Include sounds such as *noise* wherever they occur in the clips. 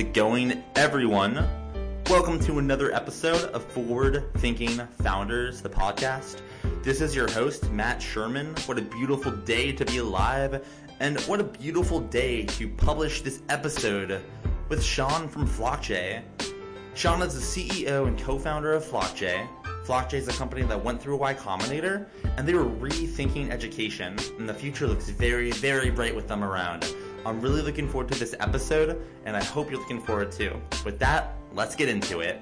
it going, everyone? Welcome to another episode of Forward Thinking Founders, the podcast. This is your host, Matt Sherman. What a beautiful day to be alive, and what a beautiful day to publish this episode with Sean from Flockjay. Sean is the CEO and co founder of Flockjay. Flockjay is a company that went through Y Combinator, and they were rethinking education, and the future looks very, very bright with them around. I'm really looking forward to this episode, and I hope you're looking forward to it too. With that, let's get into it.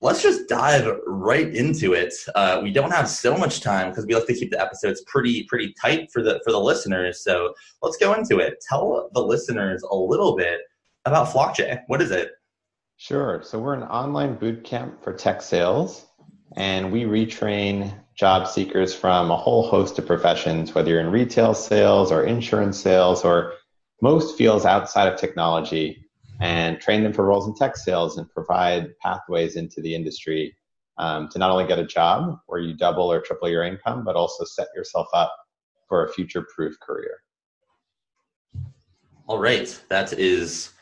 Let's just dive right into it. Uh, we don't have so much time because we like to keep the episodes pretty pretty tight for the for the listeners. So let's go into it. Tell the listeners a little bit about Flockjay. What is it? Sure. So we're an online boot camp for tech sales and we retrain job seekers from a whole host of professions, whether you're in retail sales or insurance sales or most fields outside of technology, and train them for roles in tech sales and provide pathways into the industry um, to not only get a job where you double or triple your income, but also set yourself up for a future proof career. All right. That is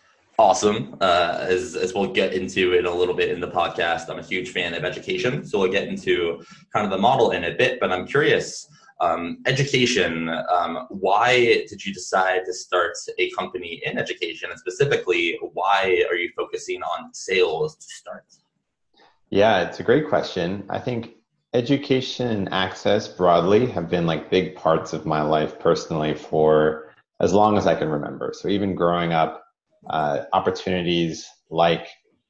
awesome. Uh, as, as we'll get into in a little bit in the podcast, I'm a huge fan of education. So we'll get into kind of the model in a bit, but I'm curious. Um, education, um, why did you decide to start a company in education? And specifically, why are you focusing on sales to start? Yeah, it's a great question. I think education and access broadly have been like big parts of my life personally for as long as I can remember. So even growing up, uh, opportunities like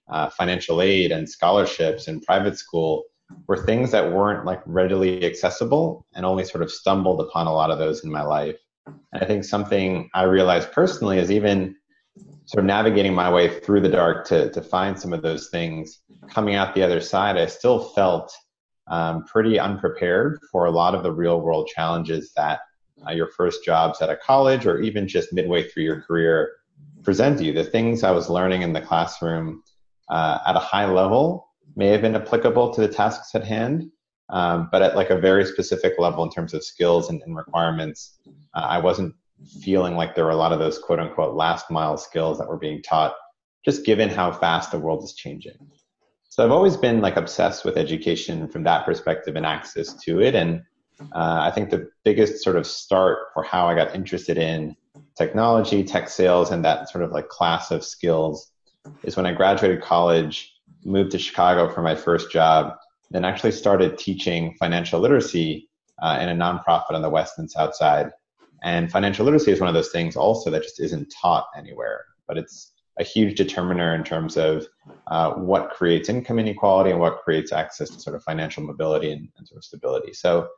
uh, financial aid and scholarships and private school were things that weren't like readily accessible and only sort of stumbled upon a lot of those in my life. And I think something I realized personally is even sort of navigating my way through the dark to, to find some of those things coming out the other side, I still felt um, pretty unprepared for a lot of the real world challenges that uh, your first jobs at a college or even just midway through your career present to you. The things I was learning in the classroom uh, at a high level may have been applicable to the tasks at hand, um, but at like a very specific level in terms of skills and, and requirements, uh, I wasn't feeling like there were a lot of those quote unquote last mile skills that were being taught, just given how fast the world is changing. So I've always been like obsessed with education from that perspective and access to it. And uh, I think the biggest sort of start for how I got interested in technology, tech sales, and that sort of like class of skills is when I graduated college, moved to Chicago for my first job, then actually started teaching financial literacy uh, in a nonprofit on the West and South Side. And financial literacy is one of those things also that just isn't taught anywhere, but it's a huge determiner in terms of uh, what creates income inequality and what creates access to sort of financial mobility and, and sort of stability. So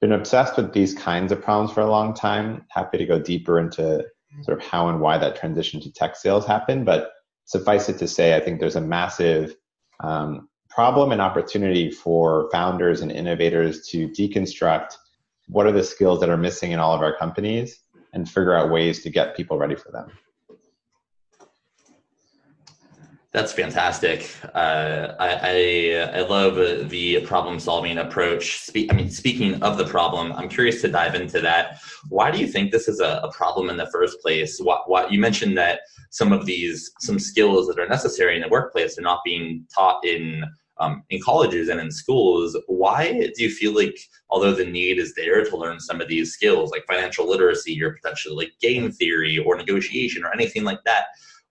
been obsessed with these kinds of problems for a long time. Happy to go deeper into sort of how and why that transition to tech sales happened. But suffice it to say, I think there's a massive um, problem and opportunity for founders and innovators to deconstruct what are the skills that are missing in all of our companies and figure out ways to get people ready for them. That's fantastic. Uh, I, I, I love the problem solving approach. Spe- I mean, speaking of the problem, I'm curious to dive into that. Why do you think this is a, a problem in the first place? What, what you mentioned that some of these some skills that are necessary in the workplace are not being taught in um, in colleges and in schools. Why do you feel like, although the need is there to learn some of these skills, like financial literacy or potentially like game theory or negotiation or anything like that?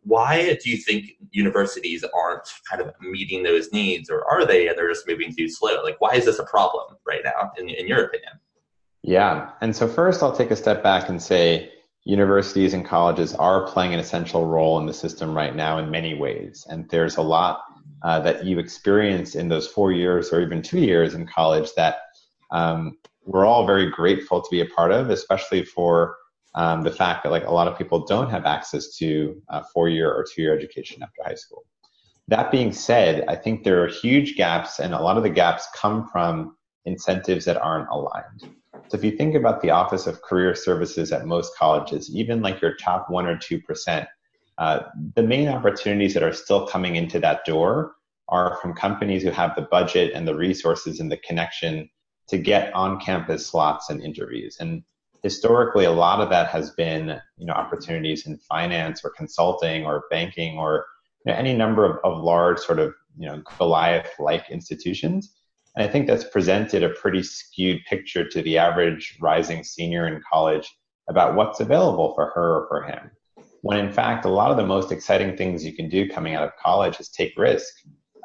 Why do you think universities aren't kind of meeting those needs or are they and they're just moving too slow? Like why is this a problem right now in, in your opinion? Yeah. And so first i'll take a step back and say universities and colleges are playing an essential role in the system right now in many ways. And there's a lot uh, that you experience in those four years or even two years in college that um, we're all very grateful to be a part of especially for um, the fact that like a lot of people don't have access to a four-year or two-year education after high school. That being said, I think there are huge gaps, and a lot of the gaps come from incentives that aren't aligned. So if you think about the Office of Career Services at most colleges, even like your top one or two percent, uh, the main opportunities that are still coming into that door are from companies who have the budget and the resources and the connection to get on campus slots and interviews. And historically, a lot of that has been, you know, opportunities in finance or consulting or banking or you know, any number of, of large sort of, you know, Goliath-like institutions. And I think that's presented a pretty skewed picture to the average rising senior in college about what's available for her or for him. When in fact, a lot of the most exciting things you can do coming out of college is take risk,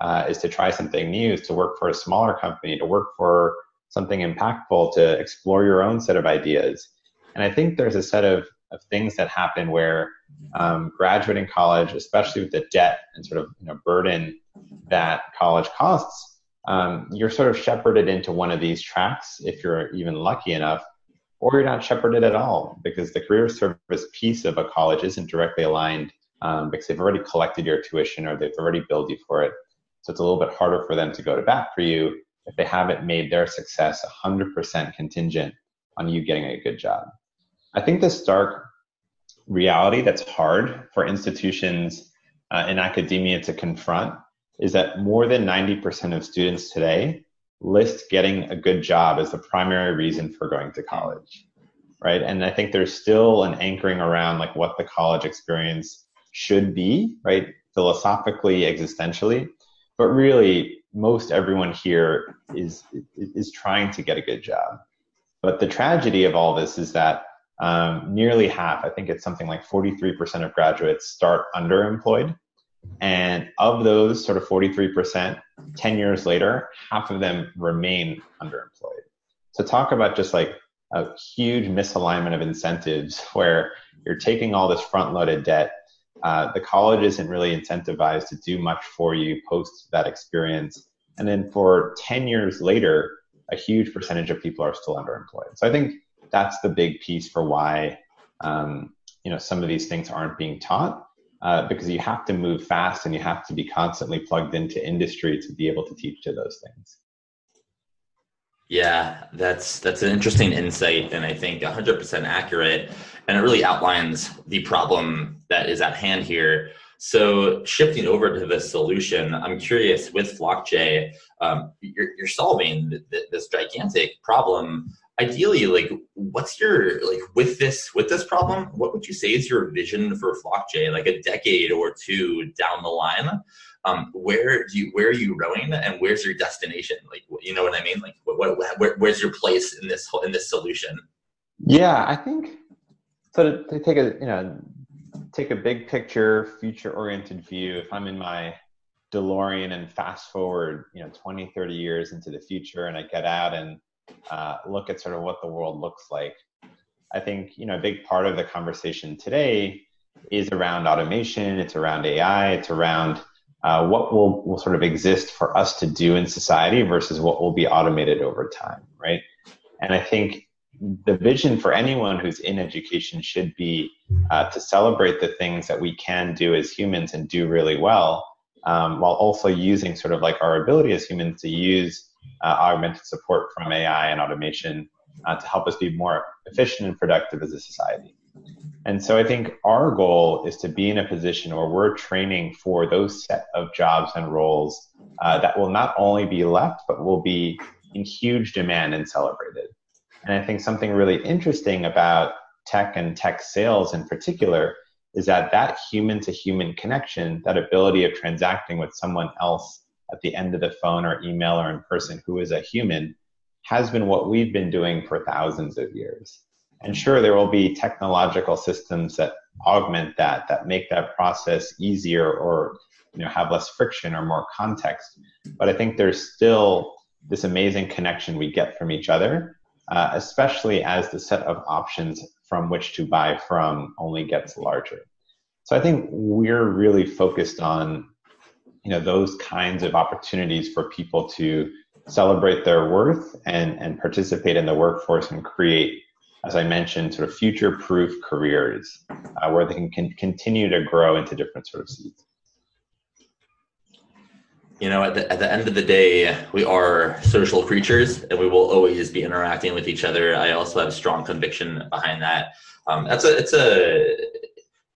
uh, is to try something new, is to work for a smaller company, to work for something impactful, to explore your own set of ideas. And I think there's a set of, of things that happen where um, graduating college, especially with the debt and sort of you know, burden that college costs, um, you're sort of shepherded into one of these tracks if you're even lucky enough, or you're not shepherded at all because the career service piece of a college isn't directly aligned um, because they've already collected your tuition or they've already billed you for it. So it's a little bit harder for them to go to bat for you if they haven't made their success 100% contingent on you getting a good job. I think the stark reality that's hard for institutions uh, in academia to confront is that more than 90% of students today list getting a good job as the primary reason for going to college right and i think there's still an anchoring around like what the college experience should be right philosophically existentially but really most everyone here is is trying to get a good job but the tragedy of all this is that um, nearly half i think it's something like 43% of graduates start underemployed and of those sort of 43%, 10 years later, half of them remain underemployed. So talk about just like a huge misalignment of incentives *laughs* where you're taking all this front loaded debt. Uh, the college isn't really incentivized to do much for you post that experience. And then for 10 years later, a huge percentage of people are still underemployed. So I think that's the big piece for why um, you know some of these things aren't being taught uh, because you have to move fast and you have to be constantly plugged into industry to be able to teach to those things. Yeah, that's that's an interesting insight, and I think 100% accurate, and it really outlines the problem that is at hand here. So, shifting over to the solution, I'm curious with Flockjay, um, you're, you're solving th- this gigantic problem ideally like what's your like with this with this problem what would you say is your vision for Flockjay like a decade or two down the line um, where do you where are you rowing and where's your destination like you know what i mean like what, what where, where's your place in this in this solution yeah i think so to, to take a you know take a big picture future oriented view if i'm in my delorean and fast forward you know 20 30 years into the future and i get out and uh, look at sort of what the world looks like. I think you know a big part of the conversation today is around automation. It's around AI. It's around uh, what will, will sort of exist for us to do in society versus what will be automated over time, right? And I think the vision for anyone who's in education should be uh, to celebrate the things that we can do as humans and do really well, um, while also using sort of like our ability as humans to use uh, augmented support from AI and automation uh, to help us be more efficient and productive as a society. And so I think our goal is to be in a position where we're training for those set of jobs and roles uh, that will not only be left, but will be in huge demand and celebrated. And I think something really interesting about tech and tech sales in particular is that that human to human connection, that ability of transacting with someone else at the end of the phone or email or in person who is a human has been what we've been doing for thousands of years. And sure, there will be technological systems that augment that, that make that process easier or you know have less friction or more context. But I think there's still this amazing connection we get from each other, uh, especially as the set of options from which to buy from only gets larger. So I think we're really focused on you know those kinds of opportunities for people to celebrate their worth and and participate in the workforce and create as i mentioned sort of future proof careers uh, where they can, can continue to grow into different sort of seats you know at the, at the end of the day we are social creatures and we will always be interacting with each other. I also have a strong conviction behind that. Um, that's a it's a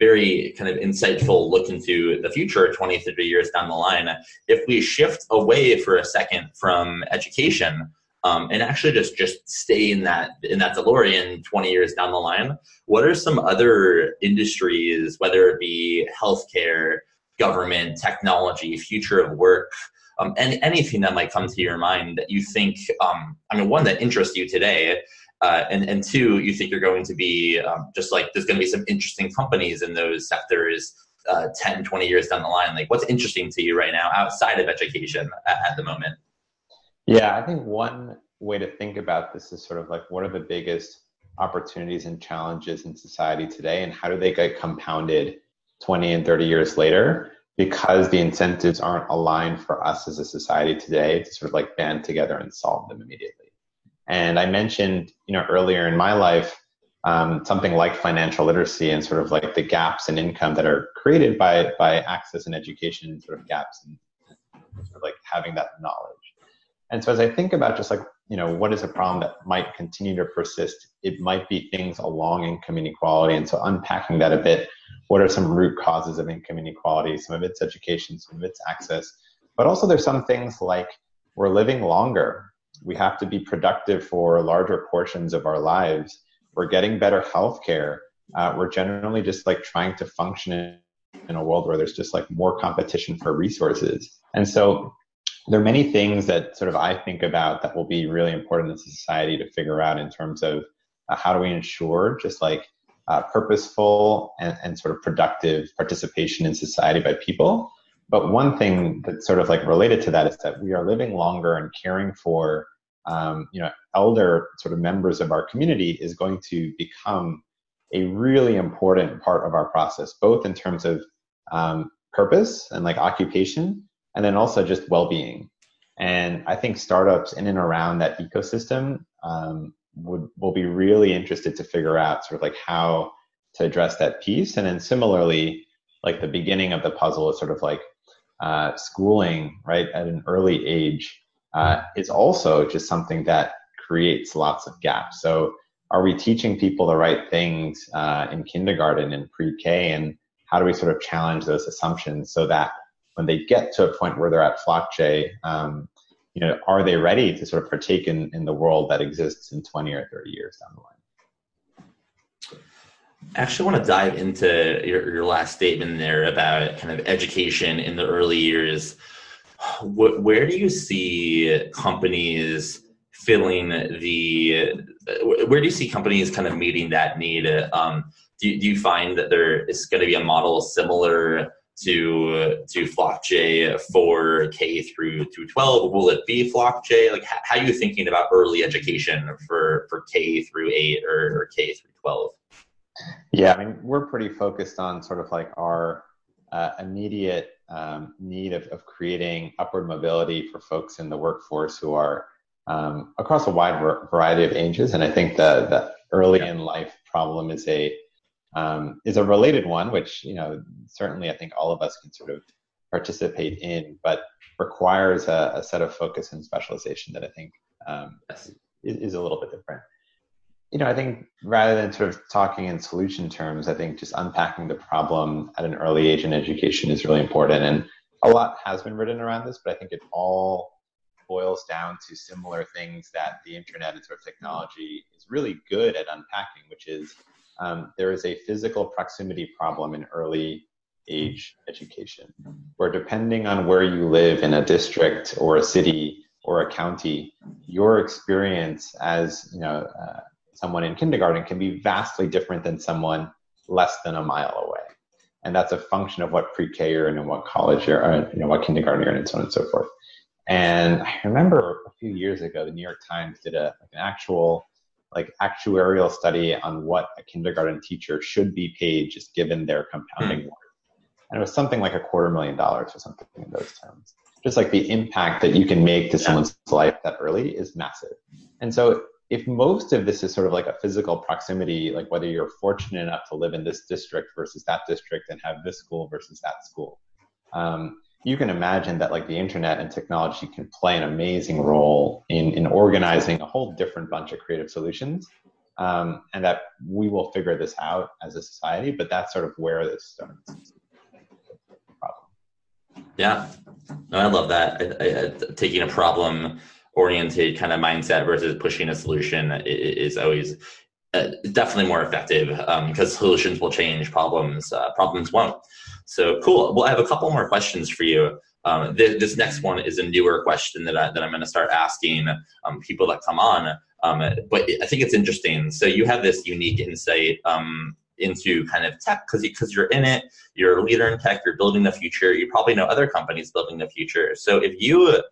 very kind of insightful look into the future 20, 30 years down the line. If we shift away for a second from education, um, and actually just just stay in that in that DeLorean 20 years down the line, what are some other industries, whether it be healthcare, government, technology, future of work, um, and anything that might come to your mind that you think, um, I mean, one that interests you today, uh, and and two, you think you're going to be um, just like there's going to be some interesting companies in those sectors uh, 10, 20 years down the line. Like, what's interesting to you right now outside of education at, at the moment? Yeah, I think one way to think about this is sort of like what are the biggest opportunities and challenges in society today, and how do they get compounded 20 and 30 years later? because the incentives aren't aligned for us as a society today to sort of like band together and solve them immediately. And I mentioned, you know, earlier in my life, um, something like financial literacy and sort of like the gaps in income that are created by by access and education, sort of gaps and sort of like having that knowledge. And so as I think about just like, you know, what is a problem that might continue to persist, it might be things along income inequality. And so unpacking that a bit, what are some root causes of income inequality? Some of it's education, some of it's access. But also there's some things like we're living longer. We have to be productive for larger portions of our lives. We're getting better health care. Uh, we're generally just like trying to function in, in a world where there's just like more competition for resources. And so there are many things that sort of I think about that will be really important in society to figure out in terms of uh, how do we ensure just like uh, purposeful and, and sort of productive participation in society by people. But one thing that's sort of like related to that is that we are living longer and caring for um, you know elder sort of members of our community is going to become a really important part of our process, both in terms of um, purpose and like occupation, and then also just well-being. And I think startups in and around that ecosystem um, would will be really interested to figure out sort of like how to address that piece. And then similarly, like the beginning of the puzzle is sort of like uh, schooling, right, at an early age uh, is also just something that creates lots of gaps. So are we teaching people the right things uh, in kindergarten and pre-K, and how do we sort of challenge those assumptions so that when they get to a point where they're at Flockjay, um, you know, are they ready to sort of partake in, in the world that exists in 20 or 30 years down the line? I actually want to dive into your, your last statement there about kind of education in the early years. Where do you see companies filling the, where do you see companies kind of meeting that need? Um, do, do you find that there is going to be a model similar to to Flockjay for K through through 12? Will it be Flockjay? Like, how, how are you thinking about early education for for K through 8 or, or K through 12? Yeah, I mean, we're pretty focused on sort of like our uh, immediate um, need of, of creating upward mobility for folks in the workforce who are um, across a wide variety of ages. And I think the, the early yeah. in life problem is a um, is a related one, which you know certainly I think all of us can sort of participate in, but requires a, a set of focus and specialization that I think um, is, is, a little bit different. You know, I think rather than sort of talking in solution terms, I think just unpacking the problem at an early age in education is really important. And a lot has been written around this, but I think it all boils down to similar things that the internet and sort of technology is really good at unpacking, which is um, there is a physical proximity problem in early age education, where depending on where you live in a district or a city or a county, your experience as you know uh, someone in kindergarten can be vastly different than someone less than a mile away, and that's a function of what pre-K you're in and what college you're in, you know what kindergarten you're in, and so on and so forth. And I remember a few years ago, the New York Times did a like an actual like actuarial study on what a kindergarten teacher should be paid just given their compounding mm. work. And it was something like a quarter million dollars or something in those terms. Just like the impact that you can make to someone's life that early is massive. And so if most of this is sort of like a physical proximity, like whether you're fortunate enough to live in this district versus that district and have this school versus that school, um, you can imagine that like the internet and technology can play an amazing role in, in organizing a whole different bunch of creative solutions. Um, and that we will figure this out as a society, but that's sort of where this starts. Problem yeah, no, I love that. I, I, taking a problem oriented kind of mindset versus pushing a solution is always uh, definitely more effective because um, solutions will change, problems uh, problems won't. So cool. Well, I have a couple more questions for you. Um, th- this next one is a newer question that, I, that I'm going to start asking um, people that come on. Um, but I think it's interesting. So you have this unique insight um, into kind of tech because because you're in it, you're a leader in tech, you're building the future. You probably know other companies building the future. So if you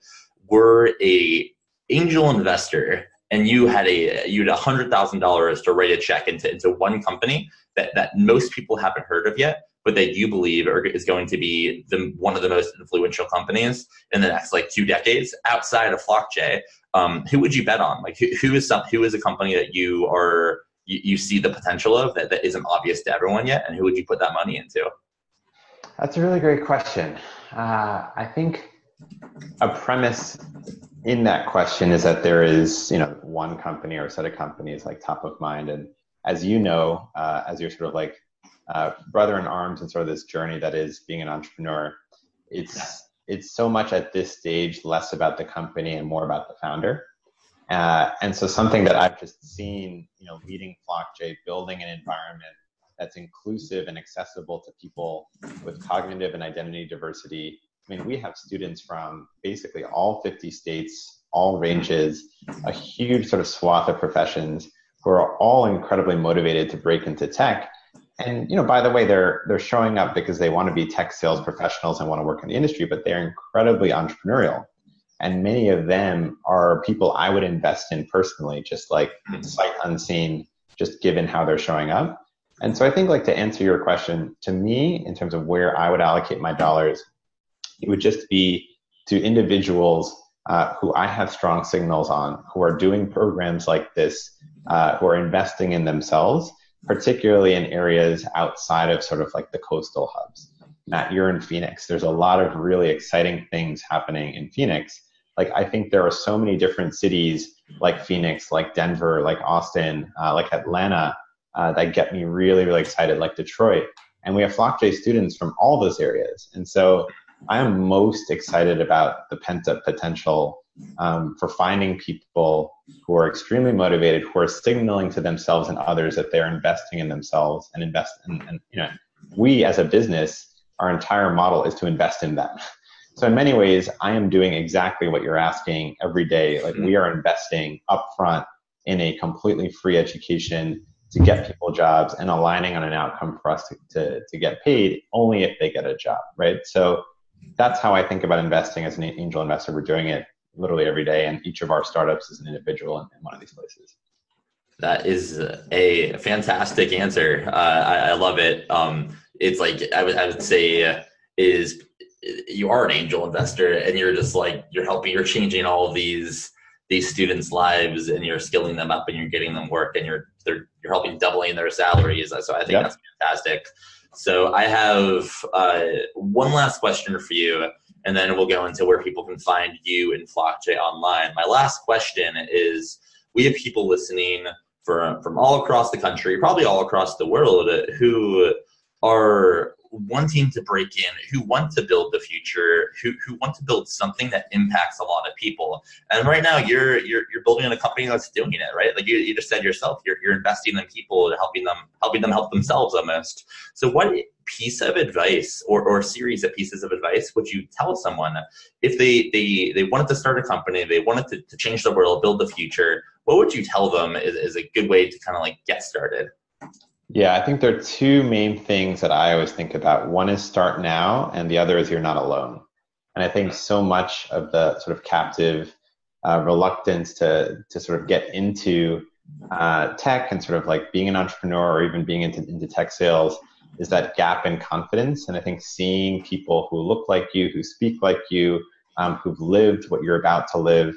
were a angel investor and you had a you had a hundred thousand dollars to write a check into into one company that that most people haven't heard of yet, but that you believe are, is going to be the one of the most influential companies in the next like two decades outside of Flockjay, um, who would you bet on? Like who, who is some who is a company that you are you, you see the potential of that, that isn't obvious to everyone yet, and who would you put that money into? That's a really great question. Uh, I think a premise in that question is that there is, you know, one company or a set of companies like top of mind. And as you know, uh, as you're sort of like uh, brother in arms and sort of this journey that is being an entrepreneur, it's it's so much at this stage less about the company and more about the founder. Uh, and so something that I've just seen, you know, leading Flockjay, building an environment that's inclusive and accessible to people with cognitive and identity diversity I mean, we have students from basically all 50 states, all ranges, a huge sort of swath of professions who are all incredibly motivated to break into tech. And you know, by the way, they're they're showing up because they want to be tech sales professionals and want to work in the industry, but they're incredibly entrepreneurial. And many of them are people I would invest in personally, just like sight unseen, just given how they're showing up. And so I think like to answer your question, to me, in terms of where I would allocate my dollars, it would just be to individuals uh, who I have strong signals on, who are doing programs like this, uh, who are investing in themselves, particularly in areas outside of sort of like the coastal hubs. Matt, you're in Phoenix. There's a lot of really exciting things happening in Phoenix. Like, I think there are so many different cities like Phoenix, like Denver, like Austin, uh, like Atlanta, uh, that get me really, really excited, like Detroit. And we have Flockjay students from all those areas. And so I am most excited about the pent up potential um, for finding people who are extremely motivated, who are signaling to themselves and others that they're investing in themselves and invest in, you know, we as a business, our entire model is to invest in them. So in many ways, I am doing exactly what you're asking every day. Like we are investing upfront in a completely free education to get people jobs and aligning on an outcome for us to, to, to get paid only if they get a job, right? So that's how I think about investing as an angel investor. We're doing it literally every day, and each of our startups is an individual in, in one of these places. That is a fantastic answer. Uh, I, I, love it. Um, it's like I would, I would say uh, is you are an angel investor, and you're just like you're helping, you're changing all of these these students' lives, and you're skilling them up, and you're getting them work, and you're you're helping doubling their salaries. So I think yep. that's fantastic. So I have uh, one last question for you, and then we'll go into where people can find you in Flockjay online. My last question is: We have people listening from from all across the country, probably all across the world, who are wanting to break in, who want to build the future, who, who want to build something that impacts a lot of people. And right now you're you're you're building a company that's doing it, right? Like you, you just said yourself, you're you're investing in people and helping them helping them help themselves almost. So what piece of advice or, or series of pieces of advice would you tell someone if they they they wanted to start a company, they wanted to, to change the world, build the future, what would you tell them is, is a good way to kind of like get started? Yeah, I think there are two main things that I always think about. One is start now, and the other is you're not alone. And I think so much of the sort of captive uh, reluctance to to sort of get into uh, tech and sort of like being an entrepreneur or even being into, into tech sales is that gap in confidence. And I think seeing people who look like you, who speak like you, um, who've lived what you're about to live,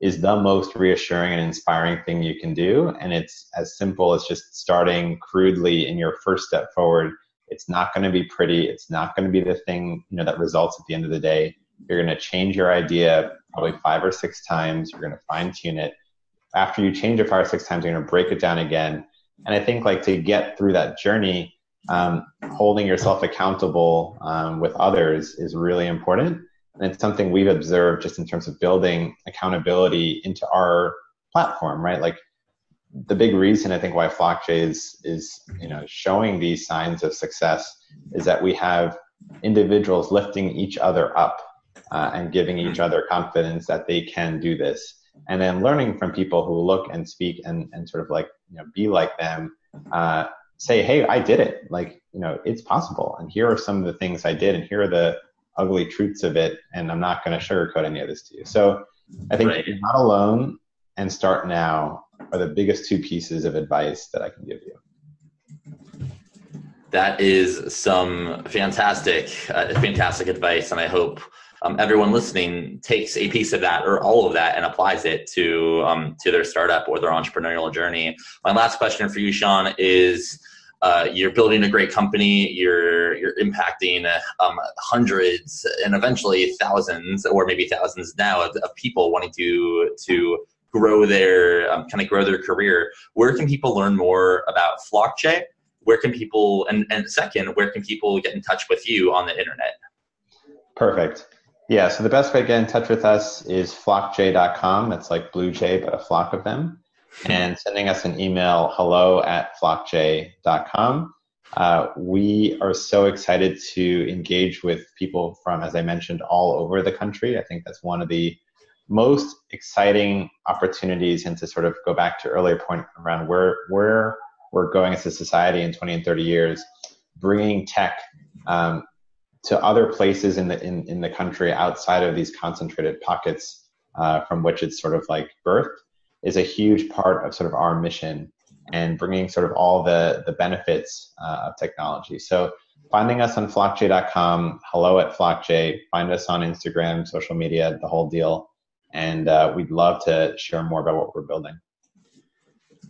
is the most reassuring and inspiring thing you can do. And it's as simple as just starting crudely in your first step forward. It's not going to be pretty. It's not going to be the thing, you know, that results at the end of the day. You're going to change your idea probably five or six times. You're going to fine tune it. After you change it five or six times, you're going to break it down again. And I think like to get through that journey, um, holding yourself accountable um, with others is really important And it's something we've observed just in terms of building accountability into our platform, right? Like the big reason I think why Flockjay is is you know showing these signs of success is that we have individuals lifting each other up uh, and giving each other confidence that they can do this, and then learning from people who look and speak and and sort of like you know be like them. Uh, say, hey, I did it. Like, you know, it's possible. And here are some of the things I did, and here are the ugly truths of it. And I'm not going to sugarcoat any of this to you. So I think right. you're not alone and start now are the biggest two pieces of advice that I can give you. That is some fantastic, uh, fantastic advice, and I hope um, everyone listening takes a piece of that or all of that and applies it to um, to their startup or their entrepreneurial journey. My last question for you, Sean, is uh, you're building a great company, you're you're impacting um, hundreds and eventually thousands, or maybe thousands now of, of people wanting to to grow their um, kind of grow their career. Where can people learn more about Flockjay? Where can people and and second, where can people get in touch with you on the internet? Perfect. Yeah, so the best way to get in touch with us is flockjay.com. It's like blue jay, but a flock of them and sending us an email hello at flockjay.com. Uh, we are so excited to engage with people from, as I mentioned, all over the country. I think that's one of the most exciting opportunities and to sort of go back to earlier point around where where we're going as a society in 20 and 30 years, bringing tech um, to other places in the in, in the country outside of these concentrated pockets uh, from which it's sort of like birthed is a huge part of sort of our mission and bringing sort of all the, the benefits uh, of technology. So finding us on flockjay.com, hello at flockjay, find us on Instagram, social media, the whole deal. And uh, we'd love to share more about what we're building.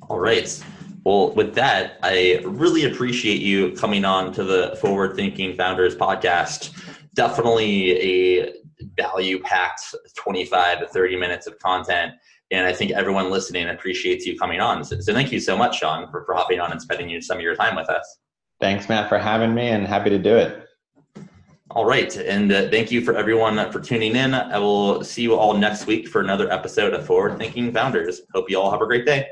All right. Well, with that, I really appreciate you coming on to the Forward Thinking Founders podcast. Definitely a value packed 25 to 30 minutes of content and I think everyone listening appreciates you coming on. So, so thank you so much, Sean, for, for hopping on and spending some of your time with us. Thanks, Matt, for having me and happy to do it. All right. And uh, thank you for everyone for tuning in. I will see you all next week for another episode of Forward Thinking Founders. Hope you all have a great day.